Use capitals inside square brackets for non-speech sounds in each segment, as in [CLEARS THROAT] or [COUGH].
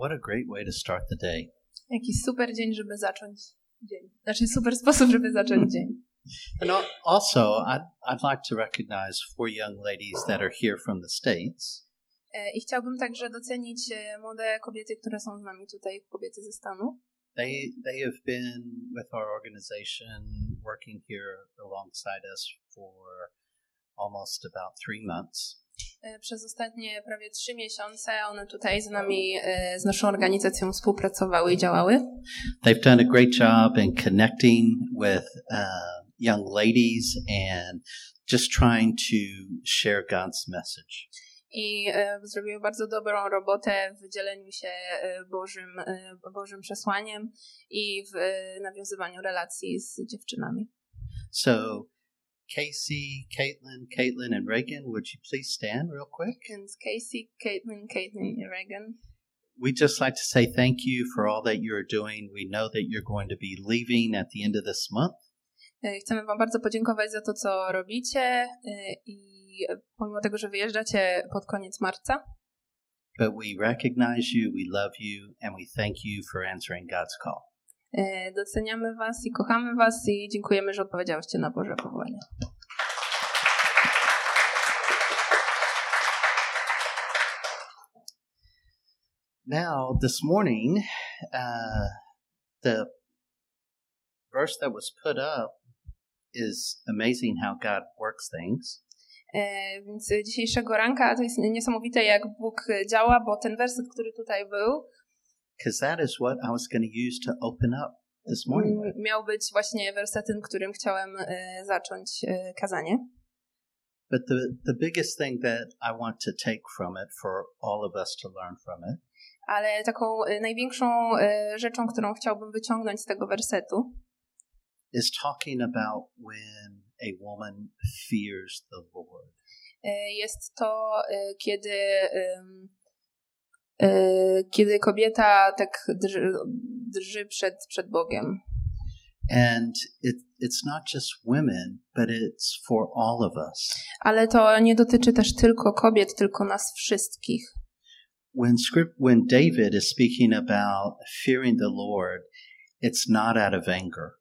What a great way to start the day. Jaki super dzień, żeby zacząć dzień. Znaczy super sposób, żeby zacząć dzień. And al- also, I'd, I'd like to recognize four young ladies that are here from the States. E, I chciałbym także docenić e, młode kobiety, które są z nami tutaj, kobiety ze stanu. They, they have been with our organization working here alongside us for almost about three months. E, Przez ostatnie prawie trzy miesiące one tutaj z nami, e, z naszą organizacją współpracowały i działały. They've done a great job in connecting with uh, young ladies and just trying to share God's message. I e, zrobiły bardzo dobrą robotę w dzieleniu się e, Bożym, Bożym przesłaniem i w nawiązywaniu relacji z dziewczynami. So, Casey, Caitlin, Caitlin, and Reagan, would you please stand real quick? Więc Casey, Caitlin, Caitlin i Reagan. We'd just like to say thank you for all that you're doing. We know that you're going to be leaving at the end of this month. Chcemy Wam bardzo podziękować za to, co robicie i pomimo tego, że wyjeżdżacie pod koniec marca, But we recognize you, we love you, and we thank you for answering God's call. E, doceniamy Was i kochamy Was i dziękujemy, że odpowiedziałyście na Boże powołanie. Now, this morning, uh, the verse that was put up is amazing how God works things. E, Więc dzisiejszego ranka to jest niesamowite, jak Bóg działa, bo ten werset, który tutaj był, Because that is what I was going to use to open up this morning with. m, miał być właśnie wersetem, którym chciałem e, zacząć e, kazanie. But the, the biggest thing that I want to take from it for all of us to learn from it Ale taką e, największą rzeczą, którą chciałbym wyciągnąć z tego wersetu, is talking about when a woman fears the Lord. jest to, kiedy, e, kiedy kobieta tak drży, drży przed, przed Bogiem. And it, it's not just women, but it's for all of us. Ale to nie dotyczy też tylko kobiet, tylko nas wszystkich. When script, when David is speaking about fearing the Lord, it's not out of anger.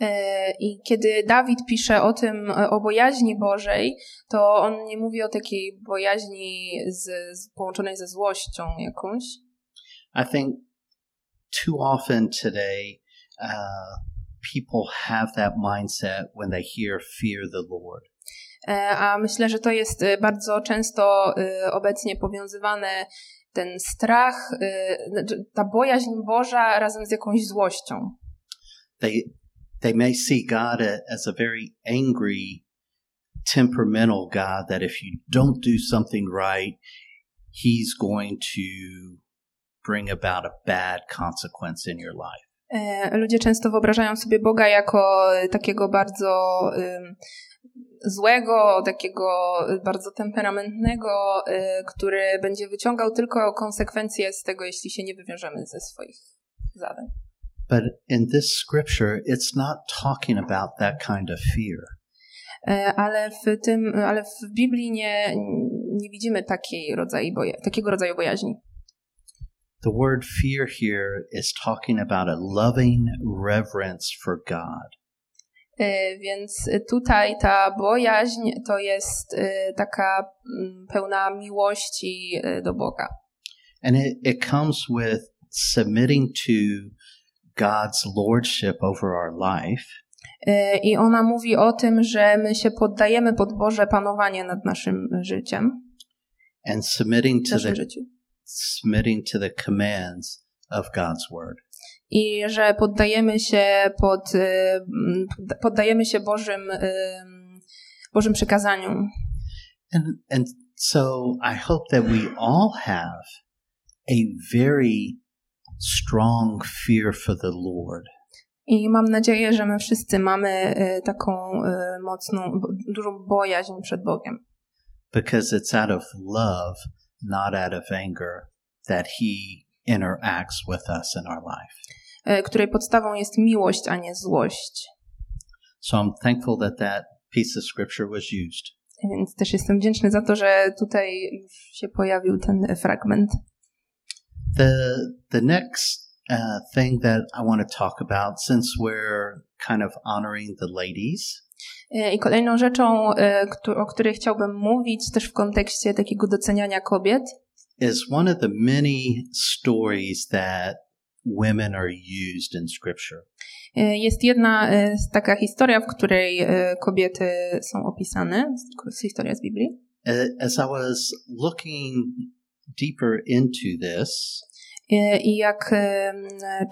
E, I kiedy Dawid pisze o tym, e, o bojaźni Bożej, to on nie mówi o takiej bojaźni z, z, połączonej ze złością jakąś. I think too often today, uh, people have that mindset when they hear fear the Lord. E, A myślę, że to jest bardzo często obecnie powiązywane ten strach, znaczy ta bojaźń Boża razem z jakąś złością. They, they may see God as a very angry, temperamental God that if you don't do something right, he's going to bring about a bad consequence in your life. E, Ludzie często wyobrażają sobie Boga jako e, takiego bardzo ym, złego, takiego e, bardzo temperamentnego, e, który będzie wyciągał tylko konsekwencje z tego, jeśli się nie wywiążemy ze swoich zadań. But in this scripture, it's not talking about that kind of fear. E, Ale w tym, ale w Biblii nie, nie widzimy takiej rodzaju boja, takiego rodzaju bojaźni. The word fear here is talking about a loving reverence for God. E, Więc tutaj ta bojaźń to jest e, taka mm, pełna miłości do Boga. And it, it comes with submitting to God's lordship over our life E, I ona mówi o tym, że my się poddajemy pod Boże panowanie nad naszym życiem, and submitting to the życiu. submitting to the commands of God's word. I że poddajemy się pod, e, poddajemy się Bożym, e, Bożym przekazaniom. And and so I hope that we all have a very strong fear for the Lord. I mam nadzieję, że my wszyscy mamy e, taką e, mocną, dużą bojaźń przed Bogiem. because it's out of love, not out of anger, that He interacts with us in our life. e, której podstawą jest miłość, a nie złość. So I'm thankful that that piece of scripture was used. Więc też jestem wdzięczny za to, że tutaj się pojawił ten fragment. The the next uh, thing that I want to talk about, since we're kind of honoring the ladies, E, I kolejną rzeczą, e, o której chciałbym mówić, też w kontekście takiego doceniania kobiet, is one of the many stories that women are used in Scripture. e, jest jedna taka historia, w której kobiety są opisane, historia z Biblii. As I was looking deeper into this, I jak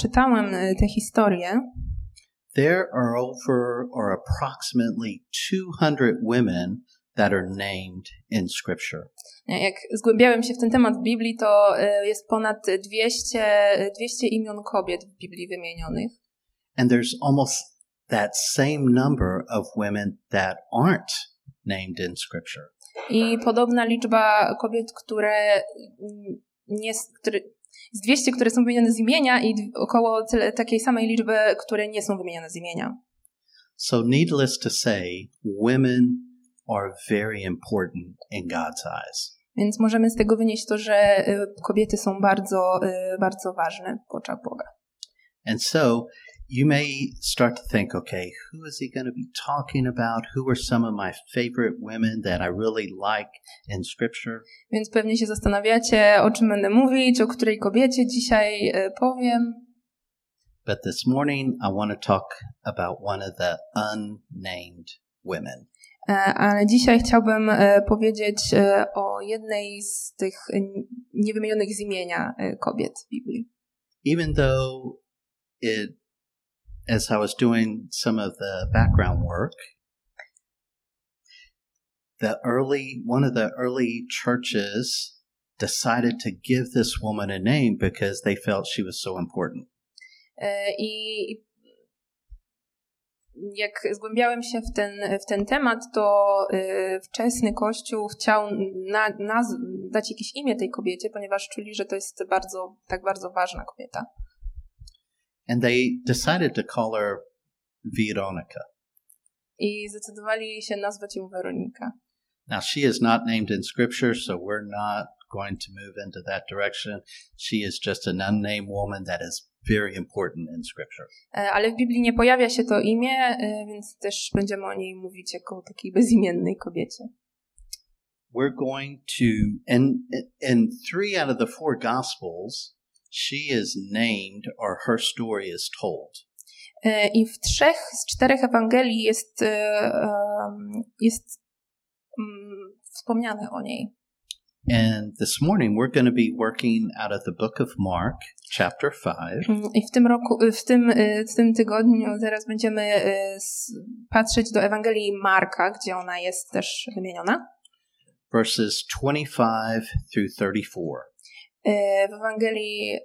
czytałem e, tę historię, there are over or approximately 200 women that are named in Scripture. e, jak zgłębiałem się w ten temat w Biblii, to e, jest ponad 200, 200 imion kobiet w Biblii wymienionych. And there's almost that same number of women that aren't named in Scripture. I podobna liczba kobiet, które nie, które, z 200, które są wymienione z imienia i około tyle, takiej samej liczby, które nie są wymienione z imienia. So, needless to say, women are very important in God's eyes. Więc możemy z tego wynieść to, że y, kobiety są bardzo, y, bardzo ważne w oczach Boga. And so, you may start to think, okay, who is he going to be talking about? Who are some of my favorite women that I really like in Scripture? Więc pewnie się zastanawiacie, o czym będę mówić, o której kobiecie dzisiaj y, powiem. But this morning, I want to talk about one of the unnamed women. E, Ale dzisiaj chciałbym e, powiedzieć e, o jednej z tych e, niewymienionych z imienia e, kobiet w Biblii. even though it as i was doing some of the background work the early one of the early churches decided to give this woman a name because they felt she was so important E, I jak zgłębiałem się w ten, w ten temat, to e, wczesny kościół chciał na, naz- dać jakieś imię tej kobiecie, ponieważ czuli, że to jest bardzo, tak bardzo ważna kobieta. And they decided to call her veronica I zdecydowali się nazwać ją Weronika. now she is not named in scripture so we're not going to move into that direction she is just an unnamed woman that is very important in scripture E, Ale w Biblii nie pojawia się to imię, e, więc też będziemy o niej mówić jako takiej bezimiennej kobiecie. we're going to in in three out of the four gospels she is named or her story is told E, I w trzech z czterech Ewangelii jest, e, jest mm, wspomniane o niej. and this morning we're going to be working out of the book of mark chapter 5 Mm, I w tym roku, w tym, e, w tym tygodniu zaraz będziemy e, patrzeć do Ewangelii Marka, gdzie ona jest też wymieniona. verses 25 through 34 E, W Ewangelii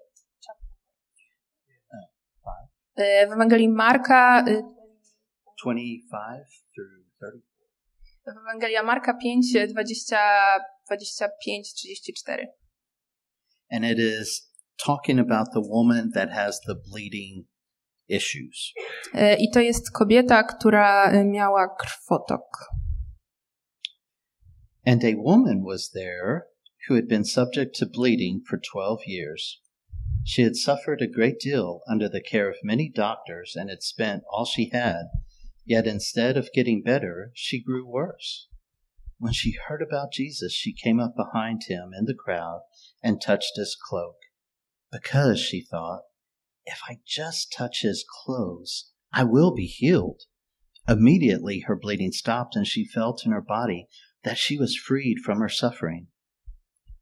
e, w Ewangelii Marka e, 25 through 30 w Ewangelia Marka 5, 20, 25, 34. and it is talking about the woman that has the bleeding issues E, I to jest kobieta, która e, miała krwotok. And a woman was there who had been subject to bleeding for twelve years. She had suffered a great deal under the care of many doctors and had spent all she had, yet instead of getting better, she grew worse. When she heard about Jesus, she came up behind him in the crowd and touched his cloak. Because, she thought, if I just touch his clothes, I will be healed. Immediately her bleeding stopped and she felt in her body that she was freed from her suffering.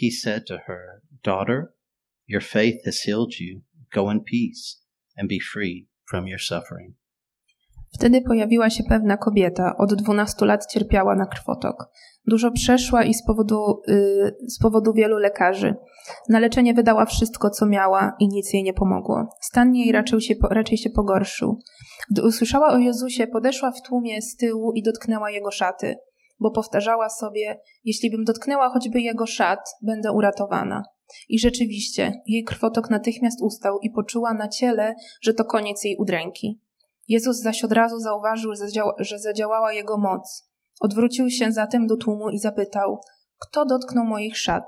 He said to her, Daughter, your faith has healed you. Go in peace and be free from your suffering. Wtedy pojawiła się pewna kobieta, od 12 lat cierpiała na krwotok. Dużo przeszła i z powodu, y, z powodu wielu lekarzy. Na leczenie wydała wszystko, co miała i nic jej nie pomogło. Stan jej raczej się, raczej się pogorszył. Gdy usłyszała o Jezusie, podeszła w tłumie z tyłu i dotknęła jego szaty, bo powtarzała sobie: Jeśli bym dotknęła choćby jego szat, będę uratowana. I rzeczywiście, jej krwotok natychmiast ustał i poczuła na ciele, że to koniec jej udręki. Jezus zaś od razu zauważył, że zadziałała jego moc. Odwrócił się zatem do tłumu i zapytał: Kto dotknął moich szat?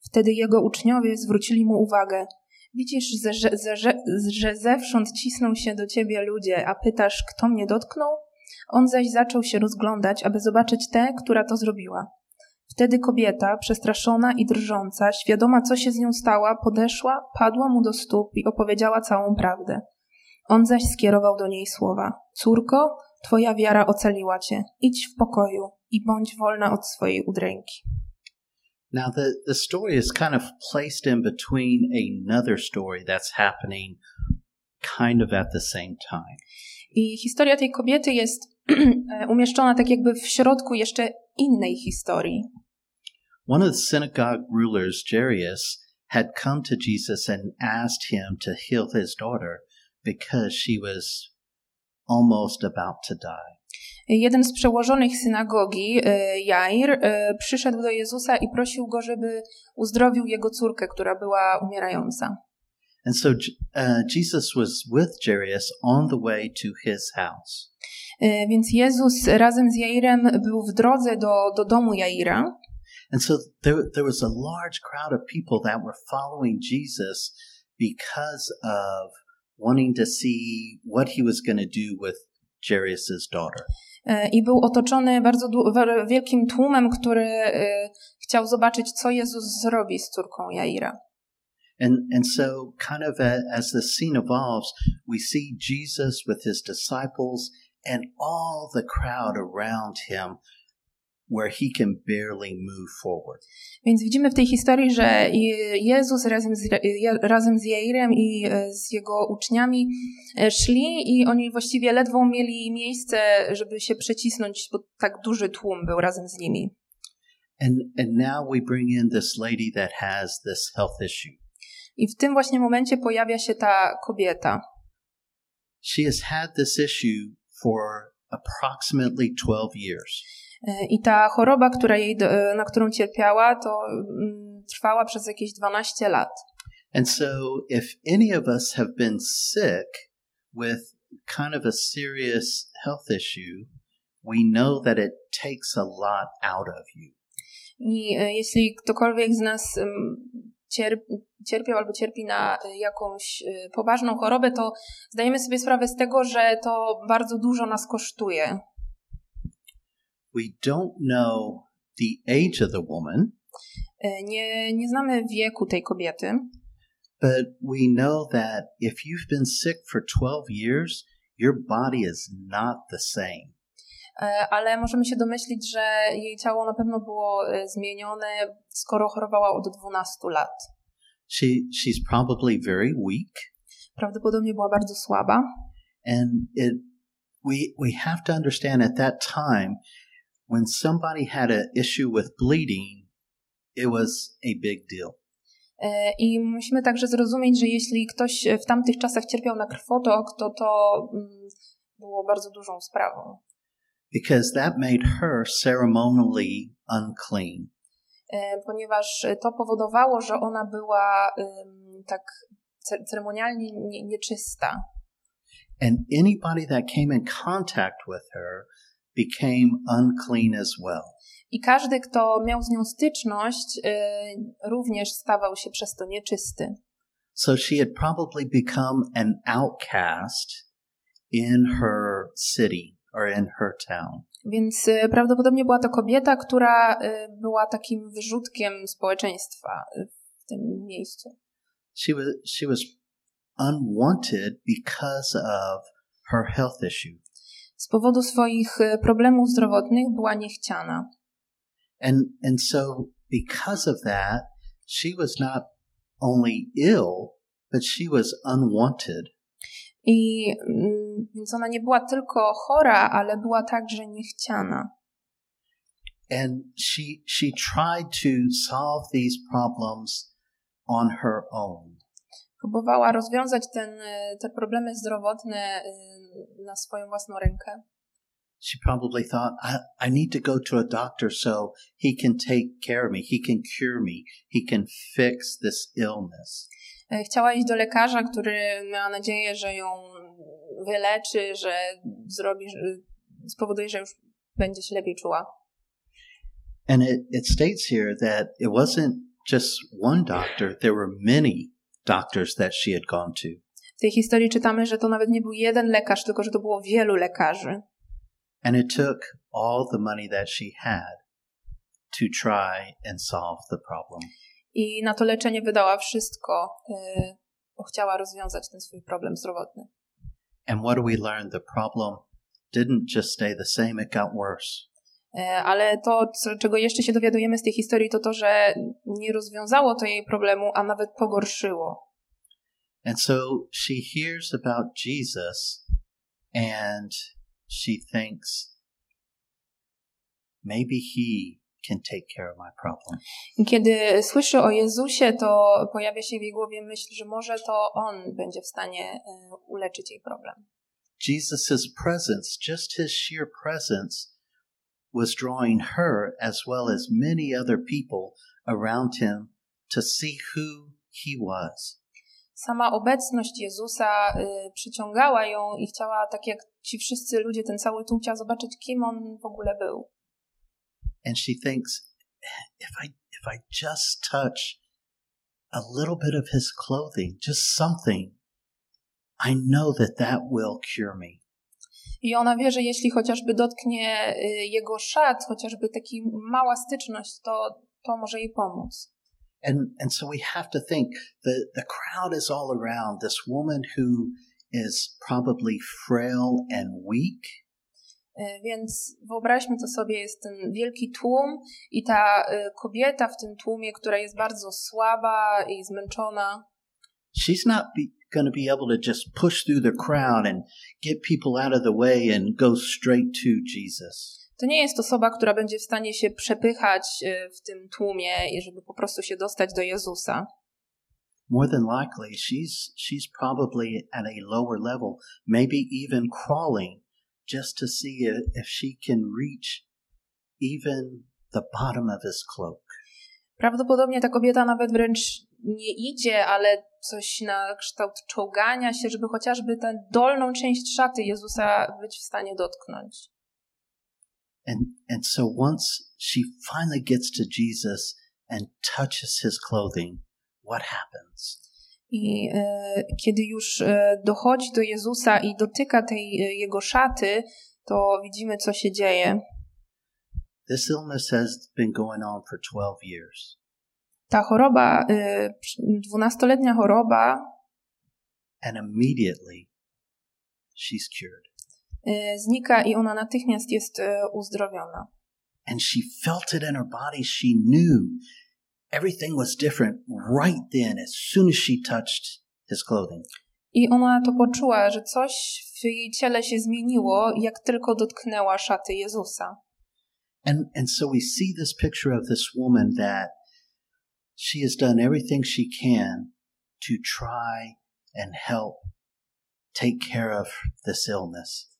Wtedy jego uczniowie zwrócili mu uwagę: Widzisz, że, że, że, że zewsząd cisną się do ciebie ludzie, a pytasz, kto mnie dotknął? On zaś zaczął się rozglądać, aby zobaczyć tę, która to zrobiła. Wtedy kobieta, przestraszona i drżąca, świadoma co się z nią stała, podeszła, padła mu do stóp i opowiedziała całą prawdę. On zaś skierował do niej słowa: Córko, twoja wiara ocaliła cię. Idź w pokoju i bądź wolna od swojej udręki. Now, the, the story is kind of placed in between another story that's happening kind of at the same time. I historia tej kobiety jest [CLEARS THROAT] umieszczona tak jakby w środku jeszcze innej historii. One of the synagogue rulers, Jairus, had come to Jesus and asked him to heal his daughter because she was almost about to die. Jeden z przełożonych synagogi, e, Jair, e, przyszedł do Jezusa i prosił go, żeby uzdrowił jego córkę, która była umierająca. And so uh, Jesus was with Jairus on the way to his house. E, więc Jezus razem z Jairem był w drodze do, do domu Jaira. And so there, there was a large crowd of people that were following Jesus because of wanting to see what he was going to do with Jairus' daughter. E, I był otoczony bardzo wielkim tłumem, który e, chciał zobaczyć, co Jezus zrobi z córką Jaira. And, and so, kind of a, as the scene evolves, we see Jesus with his disciples and all the crowd around him where he can barely move forward. Więc widzimy w tej historii, że Jezus razem z, razem z Jairem i e, z jego uczniami e, szli i oni właściwie ledwo mieli miejsce, żeby się przecisnąć, bo tak duży tłum był razem z nimi. And, and now we bring in this lady that has this health issue. I w tym właśnie momencie pojawia się ta kobieta. She has had this issue for approximately 12 years. E, I ta choroba, która jej, e, na którą cierpiała, to mm, trwała przez jakieś 12 lat. And so, if any of us have been sick with kind of a serious health issue, we know that it takes a lot out of you. I e, jeśli ktokolwiek z nas cierpiał albo cierpi na jakąś poważną chorobę, to zdajemy sobie sprawę z tego, że to bardzo dużo nas kosztuje. We don't know the age of the woman. E, nie, nie znamy wieku tej kobiety. But we know that if you've been sick for 12 years, your body is not the same. E, ale możemy się domyślić, że jej ciało na pewno było e, zmienione, skoro chorowała od 12 lat. She, she's probably very weak. Prawdopodobnie była bardzo słaba. And it, we, we have to understand at that time when somebody had an issue with bleeding, it was a big deal. E, I musimy także zrozumieć, że jeśli ktoś w tamtych czasach cierpiał na krwotok, to to mm, było bardzo dużą sprawą. Because that made her ceremonially unclean. E, ponieważ to powodowało, że ona była tak ceremonialnie nieczysta. And anybody that came in contact with her became unclean as well. I każdy, kto miał z nią styczność, y, również stawał się przez to nieczysty. So she had probably become an outcast in her city or in her town. Więc y, prawdopodobnie była to kobieta, która y, była takim wyrzutkiem społeczeństwa w tym miejscu. She was she was unwanted because of her health issue z powodu swoich problemów zdrowotnych była niechciana. And, and so because of that, she was not only ill, but she was unwanted. I mm, więc ona nie była tylko chora, ale była także niechciana. And she she tried to solve these problems on her own. Próbowała rozwiązać ten, y, te problemy zdrowotne y, na swoją własną rękę. She probably thought, I, I need to go to a doctor so he can take care of me, he can cure me, he can fix this illness. E, chciała iść do lekarza, który miała nadzieję, że ją wyleczy, że zrobi, spowoduje, że już będzie się lepiej czuła. And it, it states here that it wasn't just one doctor, there were many doctors that she had gone to. W tej historii czytamy, że to nawet nie był jeden lekarz, tylko że to było wielu lekarzy. And it took all the money that she had to try and solve the problem. I na to leczenie wydała wszystko, y, bo chciała rozwiązać ten swój problem zdrowotny. And what do we learn? The problem didn't just stay the same, it got worse. E, Ale to, czego jeszcze się dowiadujemy z tej historii, to to, że nie rozwiązało to jej problemu, a nawet pogorszyło. And so she hears about Jesus and she thinks, maybe he can take care of my problem. I kiedy słyszy o Jezusie, to pojawia się w jej głowie myśl, że może to On będzie w stanie e, uleczyć jej problem. Jesus' presence, just his sheer presence, was drawing her as well as many other people around him to see who he was. Sama obecność Jezusa y, przyciągała ją i chciała, tak jak ci wszyscy ludzie, ten cały tłum, chciała zobaczyć, kim On w ogóle był. And she thinks, if I if I just touch a little bit of his clothing, just something, I know that that will cure me. I ona wie, że jeśli chociażby dotknie jego szat, chociażby taka mała styczność, to, to może jej pomóc. And and so we have to think the the crowd is all around this woman who is probably frail and weak. Y, Więc wyobraźmy to sobie, jest ten wielki tłum i ta y, kobieta w tym tłumie, która jest bardzo słaba i zmęczona. She's not going to be able to just push through the crowd and get people out of the way and go straight to Jesus. To nie jest osoba, która będzie w stanie się przepychać y, w tym tłumie i żeby po prostu się dostać do Jezusa. More than likely, she's she's probably at a lower level, maybe even crawling just to see if, she can reach even the bottom of his cloak. Prawdopodobnie ta kobieta nawet wręcz nie idzie, ale coś na kształt czołgania się, żeby chociażby tę dolną część szaty Jezusa być w stanie dotknąć. And and so once she finally gets to Jesus and touches his clothing, what happens? I e, kiedy już e, dochodzi do Jezusa i dotyka tej e, jego szaty, to widzimy, co się dzieje. This illness has been going on for 12 years. Ta choroba, dwunastoletnia choroba, And immediately she's cured. znika i ona natychmiast jest uzdrowiona. And she felt it in her body. She knew everything was different right then as soon as she touched his clothing. I ona to poczuła, że coś w jej ciele się zmieniło, jak tylko dotknęła szaty Jezusa. And and so we see this picture of this woman that she has done everything she can to try and help take care of this illness.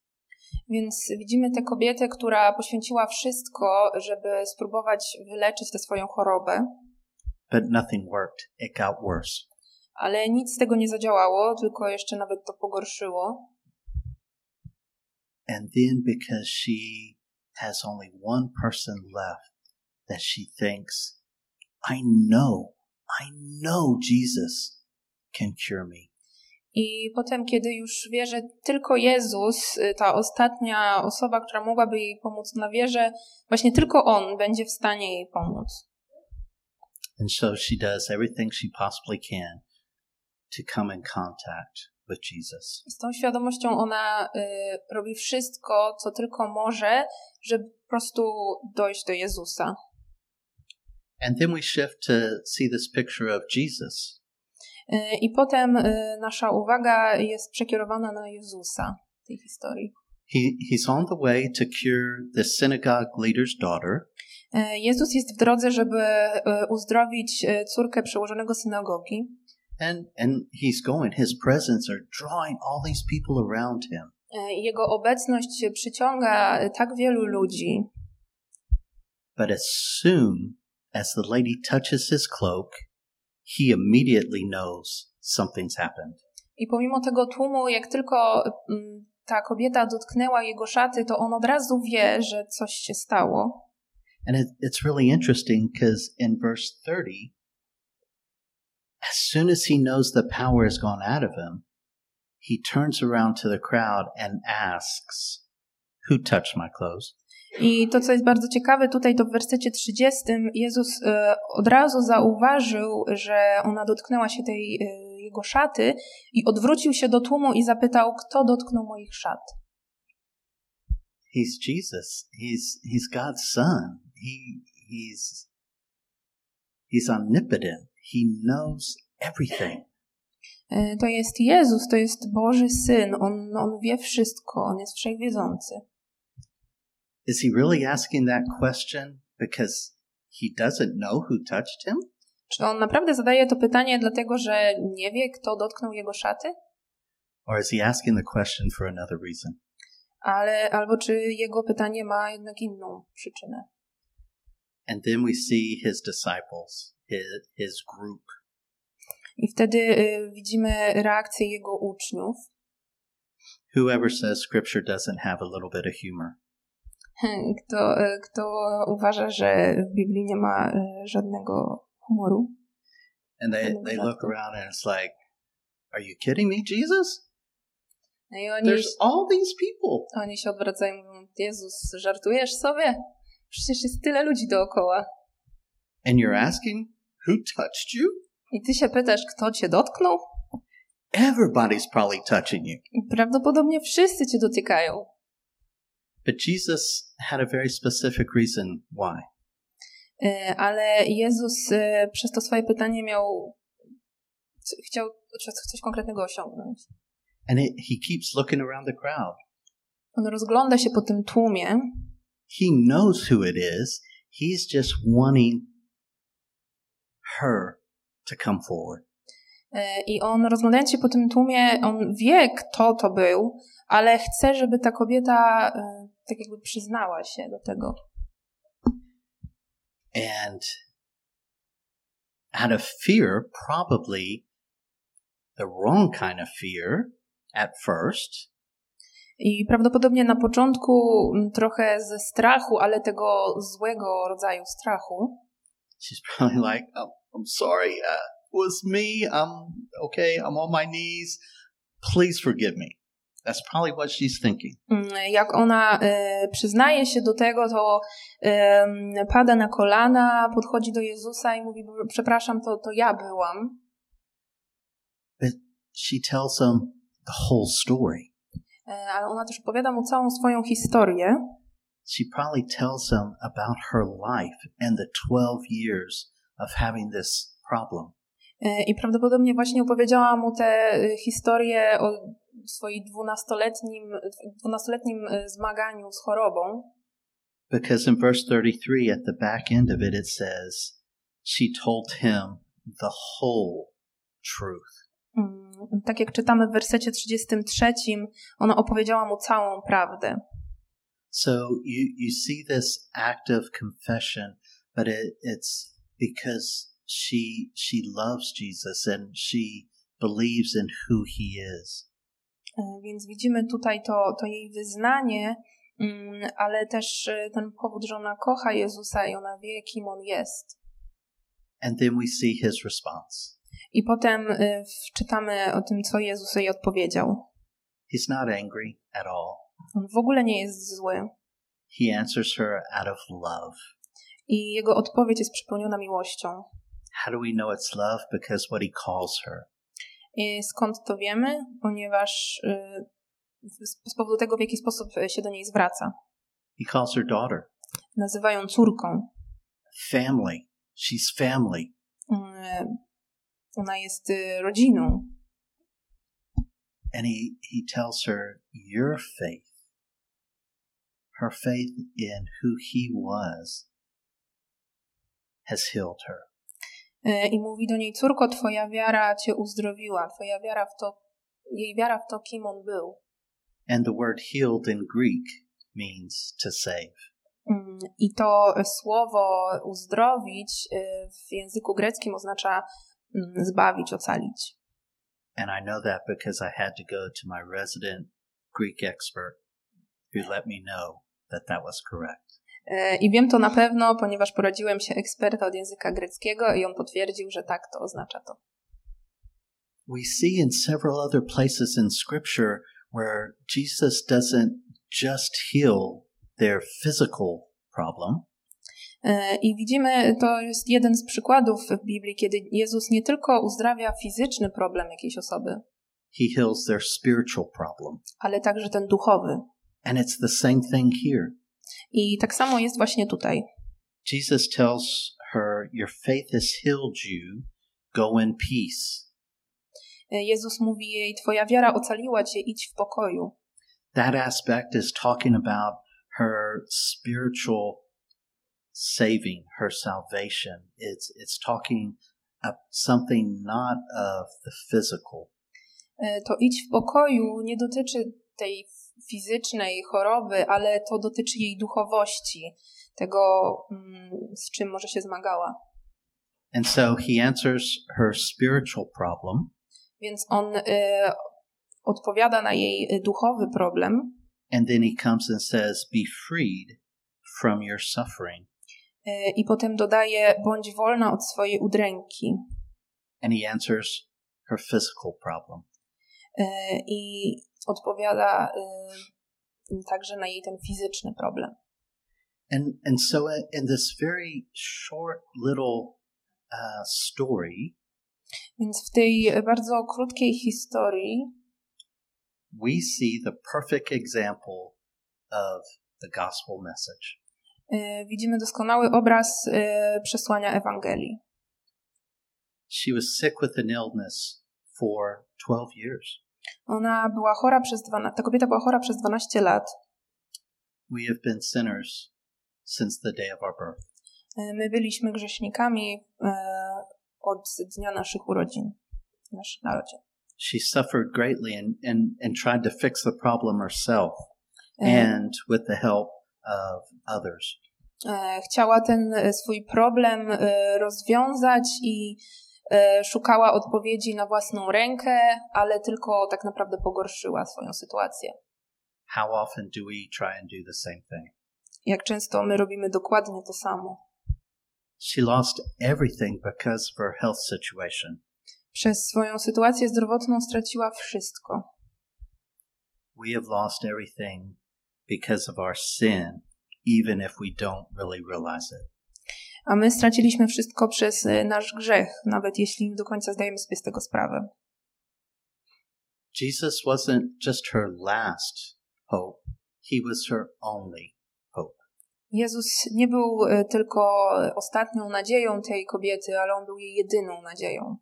Więc widzimy tę kobietę, która poświęciła wszystko, żeby spróbować wyleczyć tę swoją chorobę, But nothing worked. It got worse. ale nic z tego nie zadziałało, tylko jeszcze nawet to pogorszyło. And then because she has only one person left that she thinks, I know, I know Jesus can cure me. I potem, kiedy już wie, że tylko Jezus, y, ta ostatnia osoba, która mogłaby jej pomóc, na wie, że właśnie tylko On będzie w stanie jej pomóc. And so she does everything she possibly can to come in contact with Jesus. Z tą świadomością ona y, robi wszystko, co tylko może, żeby po prostu dojść do Jezusa. And then we shift to see this picture of Jesus. Y, I potem y, nasza uwaga jest przekierowana na Jezusa w tej historii. He, he's on the way to cure the synagogue leader's daughter. Y, Jezus jest w drodze, żeby y, uzdrowić y, córkę przełożonego synagogi. And, and he's going. His presence are drawing all these people around him. Jego obecność przyciąga tak wielu ludzi. But as soon as the lady touches his cloak, he immediately knows something's happened. I pomimo tego tłumu, jak tylko mm, ta kobieta dotknęła jego szaty, to on od razu wie, że coś się stało. And it, it's really interesting because in verse 30, as soon as he knows the power has gone out of him, he turns around to the crowd and asks, Who touched my clothes? I to, co jest bardzo ciekawe tutaj, to w wersecie 30 Jezus e, od razu zauważył, że ona dotknęła się tej e, jego szaty i odwrócił się do tłumu i zapytał, kto dotknął moich szat. He's Jesus. He's he's God's son. He he's he's omnipotent. He knows everything. E, To jest Jezus, to jest Boży Syn, on, on wie wszystko, on jest wszechwiedzący. Is he really asking that question because he doesn't know who touched him? Czy on naprawdę zadaje to pytanie dlatego, że nie wie, kto dotknął jego szaty? Or is he asking the question for another reason? Ale, albo czy jego pytanie ma jednak inną przyczynę? And then we see his disciples, his, his group. I wtedy y, widzimy reakcję jego uczniów. Whoever says scripture doesn't have a little bit of humor. Kto, y, kto uważa, że w Biblii nie ma y, żadnego humoru. And they, they look around and it's like, are you kidding me, Jesus? No i oni, There's all these people. oni się odwracają i mówią, Jezus, żartujesz sobie? Przecież jest tyle ludzi dookoła. And you're asking, who touched you? I ty się pytasz, kto cię dotknął? Everybody's probably touching you. I prawdopodobnie wszyscy cię dotykają. But Jesus had a very specific reason why. Y, Ale Jezus y, przez to swoje pytanie miał, chciał coś konkretnego osiągnąć. And he keeps looking around the crowd. On rozgląda się po tym tłumie He knows who it is. He's just wanting her to come forward. y, i on rozglądając się po tym tłumie, on wie, kto to był, ale chce, żeby ta kobieta y, tak jakby przyznała się do tego. And out of fear, probably the wrong kind of fear at first, I prawdopodobnie na początku mm, trochę ze strachu, ale tego złego rodzaju strachu, she's probably [LAUGHS] like, oh, I'm sorry, uh, it was me. I'm okay. I'm on my knees. Please forgive me. That's probably what she's thinking. Mm, Jak ona e, przyznaje się do tego, to pada na kolana, podchodzi do Jezusa i mówi: Przepraszam, to, to ja byłam. But she tells him the whole story. E, Ale ona też opowiada mu całą swoją historię. She probably tells him about her life and the 12 years of having this problem. E, I prawdopodobnie właśnie opowiedziała mu tę e, historię o swoim dwunastoletnim, dwunastoletnim zmaganiu z chorobą. Because in verse 33, at the back end of it, it says, she told him the whole truth. Mm, Tak jak czytamy w wersecie 33, ona opowiedziała mu całą prawdę. So you, you see this act of confession, but it, it's because she, she loves Jesus and she believes in who he is. E, Więc widzimy tutaj to, to jej wyznanie, mm, ale też e, ten powód, że ona kocha Jezusa i ona wie, kim on jest. And then we see his response. I potem w- czytamy o tym, co Jezus jej odpowiedział. He's not angry at all. On w ogóle nie jest zły. He answers her out of love. I jego odpowiedź jest przepełniona miłością. How do we know it's love? Because what he calls her. I skąd to wiemy? Ponieważ e, z powodu tego, w jaki sposób e, się do niej zwraca. He calls her daughter, Nazywa ją córką. family. She's family. Mm, Ona jest y, rodziną. And he, he tells her, Your faith, her faith in who he was, has healed her. Y, I mówi do niej, córko, twoja wiara cię uzdrowiła, twoja wiara w to, jej wiara w to, kim on był. And the word healed in Greek means to save. Mm, I to słowo uzdrowić y, w języku greckim oznacza zbawić, ocalić. And I know that because I had to go to my resident Greek expert who let me know that that was correct. Y, I wiem to na pewno, ponieważ poradziłem się eksperta od języka greckiego i on potwierdził, że tak to oznacza to. We see in several other places in Scripture where Jesus doesn't just heal their physical problem, I widzimy, to jest jeden z przykładów w Biblii, kiedy Jezus nie tylko uzdrawia fizyczny problem jakiejś osoby, he heals their spiritual problem. ale także ten duchowy. And it's the same thing here. I tak samo jest właśnie tutaj. Jesus tells her, Your faith has healed you. Go in peace. Y, Jezus mówi jej, twoja wiara ocaliła cię, idź w pokoju. That aspect is talking about her spiritual saving, her salvation. It's, it's talking of something not of the physical. E, to idź w pokoju nie dotyczy tej fizycznej choroby, ale to dotyczy jej duchowości, tego, mm, z czym może się zmagała. And so he answers her spiritual problem Więc on e, odpowiada na jej duchowy problem and then he comes and says, Be freed from your suffering. E, i potem dodaje: bądź wolna od swojej udręki. And he answers her physical problem. E, I odpowiada e, także na jej ten fizyczny problem. And, and so, in this very short little uh, story, Więc w tej bardzo krótkiej historii we see the perfect example of the gospel message. E, widzimy doskonały obraz e, przesłania Ewangelii. She was sick with an illness for 12 years. Ona była chora przez 12, ta kobieta była chora przez 12 lat. We have been sinners since the day of our birth. E, My byliśmy grzesznikami od dnia naszych urodzin, naszych narodzin. She suffered greatly and, and, and tried to fix the problem herself and with the help of others. e, Chciała ten e, swój problem e, rozwiązać i szukała odpowiedzi na własną rękę, ale tylko tak naprawdę pogorszyła swoją sytuację. How often do we try and do the same thing? Jak często my robimy dokładnie to samo. She lost everything because of her health situation. Przez swoją sytuację zdrowotną straciła wszystko. We have lost everything because of our sin, even if we don't really realize it. A my straciliśmy wszystko przez e, nasz grzech, nawet jeśli nie do końca zdajemy sobie z tego sprawę. Jesus wasn't just her last hope, he was her only hope. Jezus nie był e, tylko ostatnią nadzieją tej kobiety, ale on był jej jedyną nadzieją.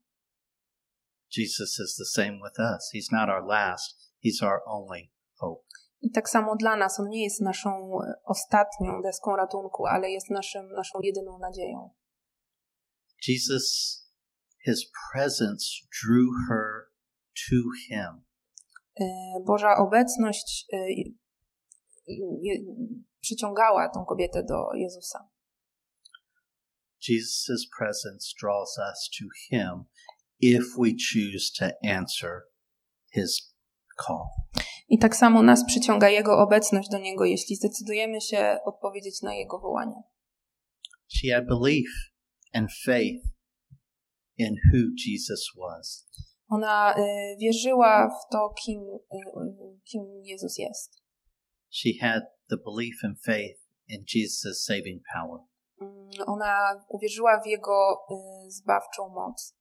Jesus is the same with us. He's not our last, he's our only hope. I tak samo dla nas, on nie jest naszą e, ostatnią deską ratunku, ale jest naszym, naszą jedyną nadzieją. Jesus, his presence drew her to him. E, Boża obecność e, przyciągała tą kobietę do Jezusa. Jesus' presence draws us to him if we choose to answer his call. I tak samo nas przyciąga Jego obecność do Niego, jeśli zdecydujemy się odpowiedzieć na Jego wołanie. She had belief and faith in who Jesus was. Ona e, wierzyła w to, kim, e, kim Jezus jest. She had the belief and faith in Jesus' saving power. Mm, Ona uwierzyła w Jego e, zbawczą moc.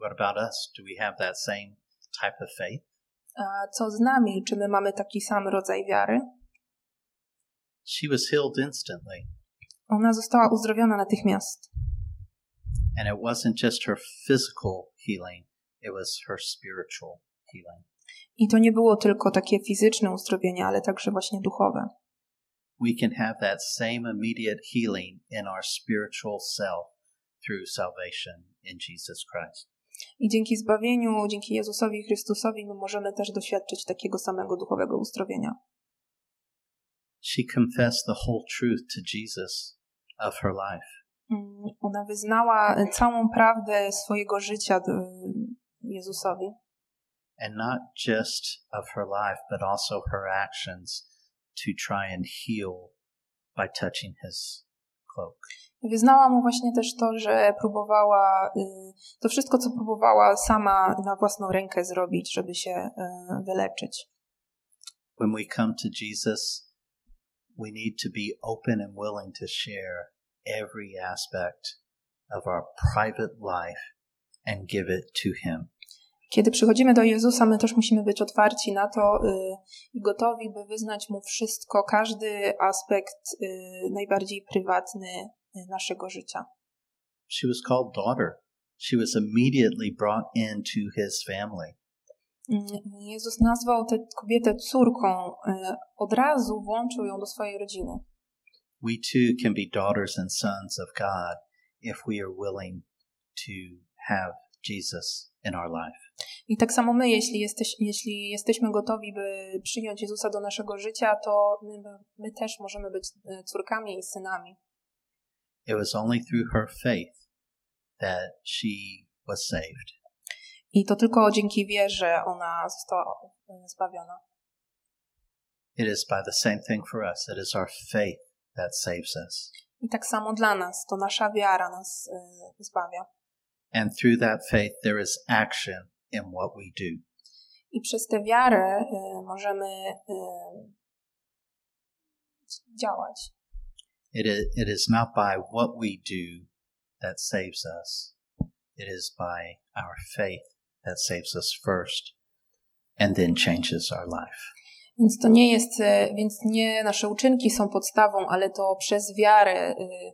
What about us? Do we have that same type of faith? Co z nami? Czy my mamy taki sam rodzaj wiary? She was healed instantly. Ona została uzdrowiona natychmiast. And it wasn't just her physical healing, it was her spiritual healing. I to nie było tylko takie fizyczne uzdrowienie, ale także właśnie duchowe. We can have that same immediate healing in our spiritual self through salvation in Jesus Christ. I dzięki zbawieniu, dzięki Jezusowi Chrystusowi, my możemy też doświadczyć takiego samego duchowego uzdrowienia. She confessed the whole truth to Jesus of her life. Mm, Ona wyznała całą prawdę swojego życia do- Jezusowi. and not just of her life, but also her actions to try and heal by touching his cloak. Wyznała mu właśnie też to, że próbowała, y, to wszystko, co próbowała sama na własną rękę zrobić, żeby się y, wyleczyć. When we come to Jesus, we need to be open and willing to share every aspect of our private life and give it to Him. Kiedy przychodzimy do Jezusa, my też musimy być otwarci na to y, i gotowi, by wyznać Mu wszystko, każdy aspekt y, najbardziej prywatny y, naszego życia. She was called daughter. She was immediately brought into His family. Mm, Jezus nazwał tę kobietę córką, od razu włączył ją do swojej rodziny. we too can be daughters and sons of God if we are willing to have Jesus in our life. I tak samo my, jeśli, jesteś, jeśli jesteśmy gotowi, by przyjąć Jezusa do naszego życia, to my, my też możemy być y, córkami i synami. It was only through her faith that she was saved. I to tylko dzięki wierze ona została y, zbawiona. It is by the same thing for us. It is our faith that saves us. I tak samo dla nas, to nasza wiara nas y, zbawia. And through that faith, there is action in what we do. I przez tę wiarę y, możemy y, działać. It is, it is not by what we do that saves us. It is by our faith that saves us first and then changes our life. Więc to nie jest, y, więc nie nasze uczynki są podstawą, ale to przez wiarę y,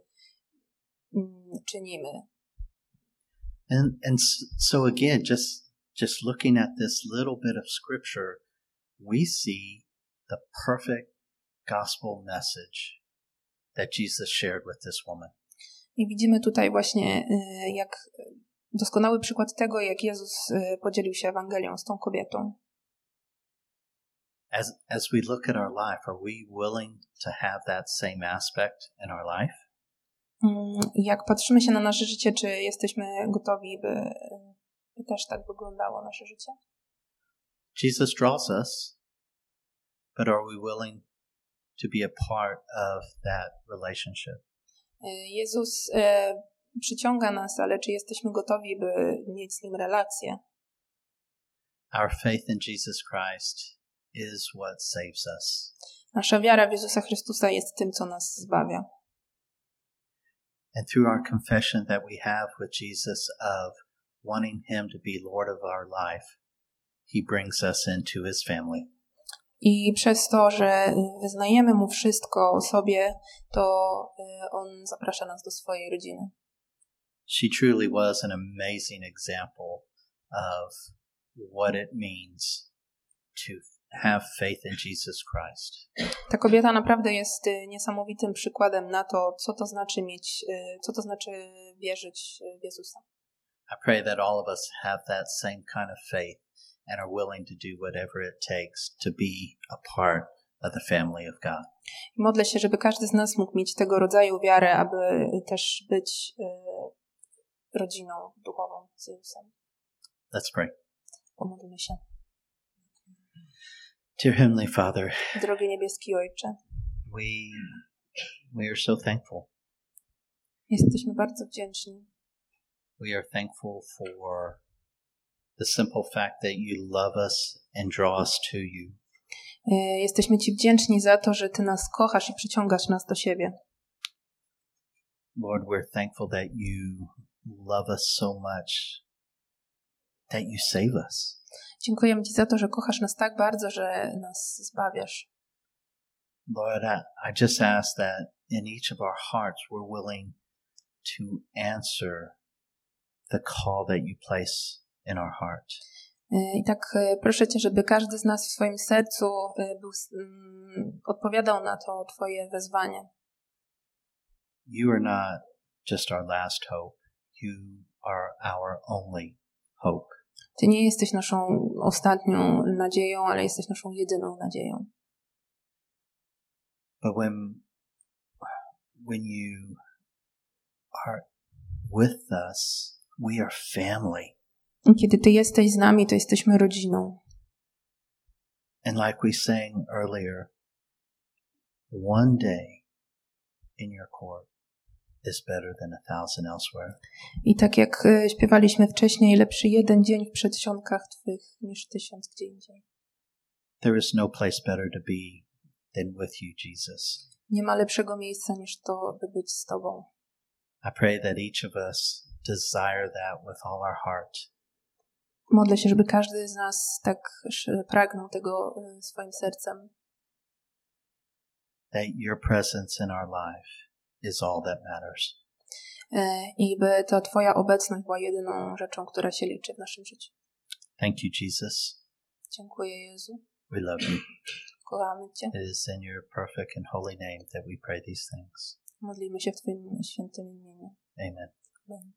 mm, czynimy. And and so again, just just looking at this little bit of scripture, we see the perfect gospel message that Jesus shared with this woman. I widzimy tutaj właśnie, y, jak doskonały przykład tego, jak Jezus y, podzielił się Ewangelią z tą kobietą. As as we look at our life, are we willing to have that same aspect in our life? Mm, Jak patrzymy się na nasze życie, czy jesteśmy gotowi, by, by też tak wyglądało nasze życie? Jesus draws us, but are we willing to be a part of that relationship? Y, Jezus y, przyciąga nas, ale czy jesteśmy gotowi, by mieć z Nim relację? Our faith in Jesus Christ is what saves us. Nasza wiara w Jezusa Chrystusa jest tym, co nas zbawia. And through our confession that we have with Jesus of wanting Him to be Lord of our life, He brings us into His family. I przez to, że wyznajemy Mu wszystko o sobie, to y, On zaprasza nas do swojej rodziny. She truly was an amazing example of what it means to have faith in Jesus Christ. Ta kobieta naprawdę jest y, niesamowitym przykładem na to, co to znaczy mieć, y, co to znaczy wierzyć y, w Jezusa. I pray that all of us have that same kind of faith and are willing to do whatever it takes to be a part of the family of God. Modlę się, żeby każdy z nas mógł mieć tego rodzaju wiarę, aby też być y, rodziną duchową z Jezusem. Let's pray. Pomódlmy się. Dear Heavenly Father, Drogi niebieski Ojcze, we we are so thankful. jesteśmy bardzo wdzięczni. We are thankful for the simple fact that you love us and draw us to you. Y, Jesteśmy Ci wdzięczni za to, że Ty nas kochasz i przyciągasz nas do siebie. Lord, we're thankful that you love us so much that you save us. Dziękujemy Ci za to, że kochasz nas tak bardzo, że nas zbawiasz. Lord, I, I just ask that in each of our hearts we're willing to answer the call that you place in our heart. Y, I tak y, proszę Cię, żeby każdy z nas w swoim sercu y, był, odpowiadał na to Twoje wezwanie. You are not just our last hope. You are our only hope. Ty nie jesteś naszą ostatnią nadzieją, ale jesteś naszą jedyną nadzieją. But when when you are with us, we are family. I kiedy Ty jesteś z nami, to jesteśmy rodziną. And like we sang earlier, one day in your court is better than a thousand elsewhere. I tak jak y, śpiewaliśmy wcześniej, lepszy jeden dzień w przedsionkach Twych niż tysiąc gdzie indziej. There is no place better to be than with you, Jesus. Nie ma lepszego miejsca niż to, by być z Tobą. I pray that each of us desire that with all our heart. Modlę się, żeby każdy z nas tak pragnął tego y, swoim sercem, That your presence in our life is all that matters. y, i by ta Twoja obecność była jedyną rzeczą, która się liczy w naszym życiu. Thank you, Jesus. Dziękuję Jezu. We love you. Kochamy Cię. It is in your perfect and holy name that we pray these things. مضلي ما شفت فيلم شنتين يعني. أيمن.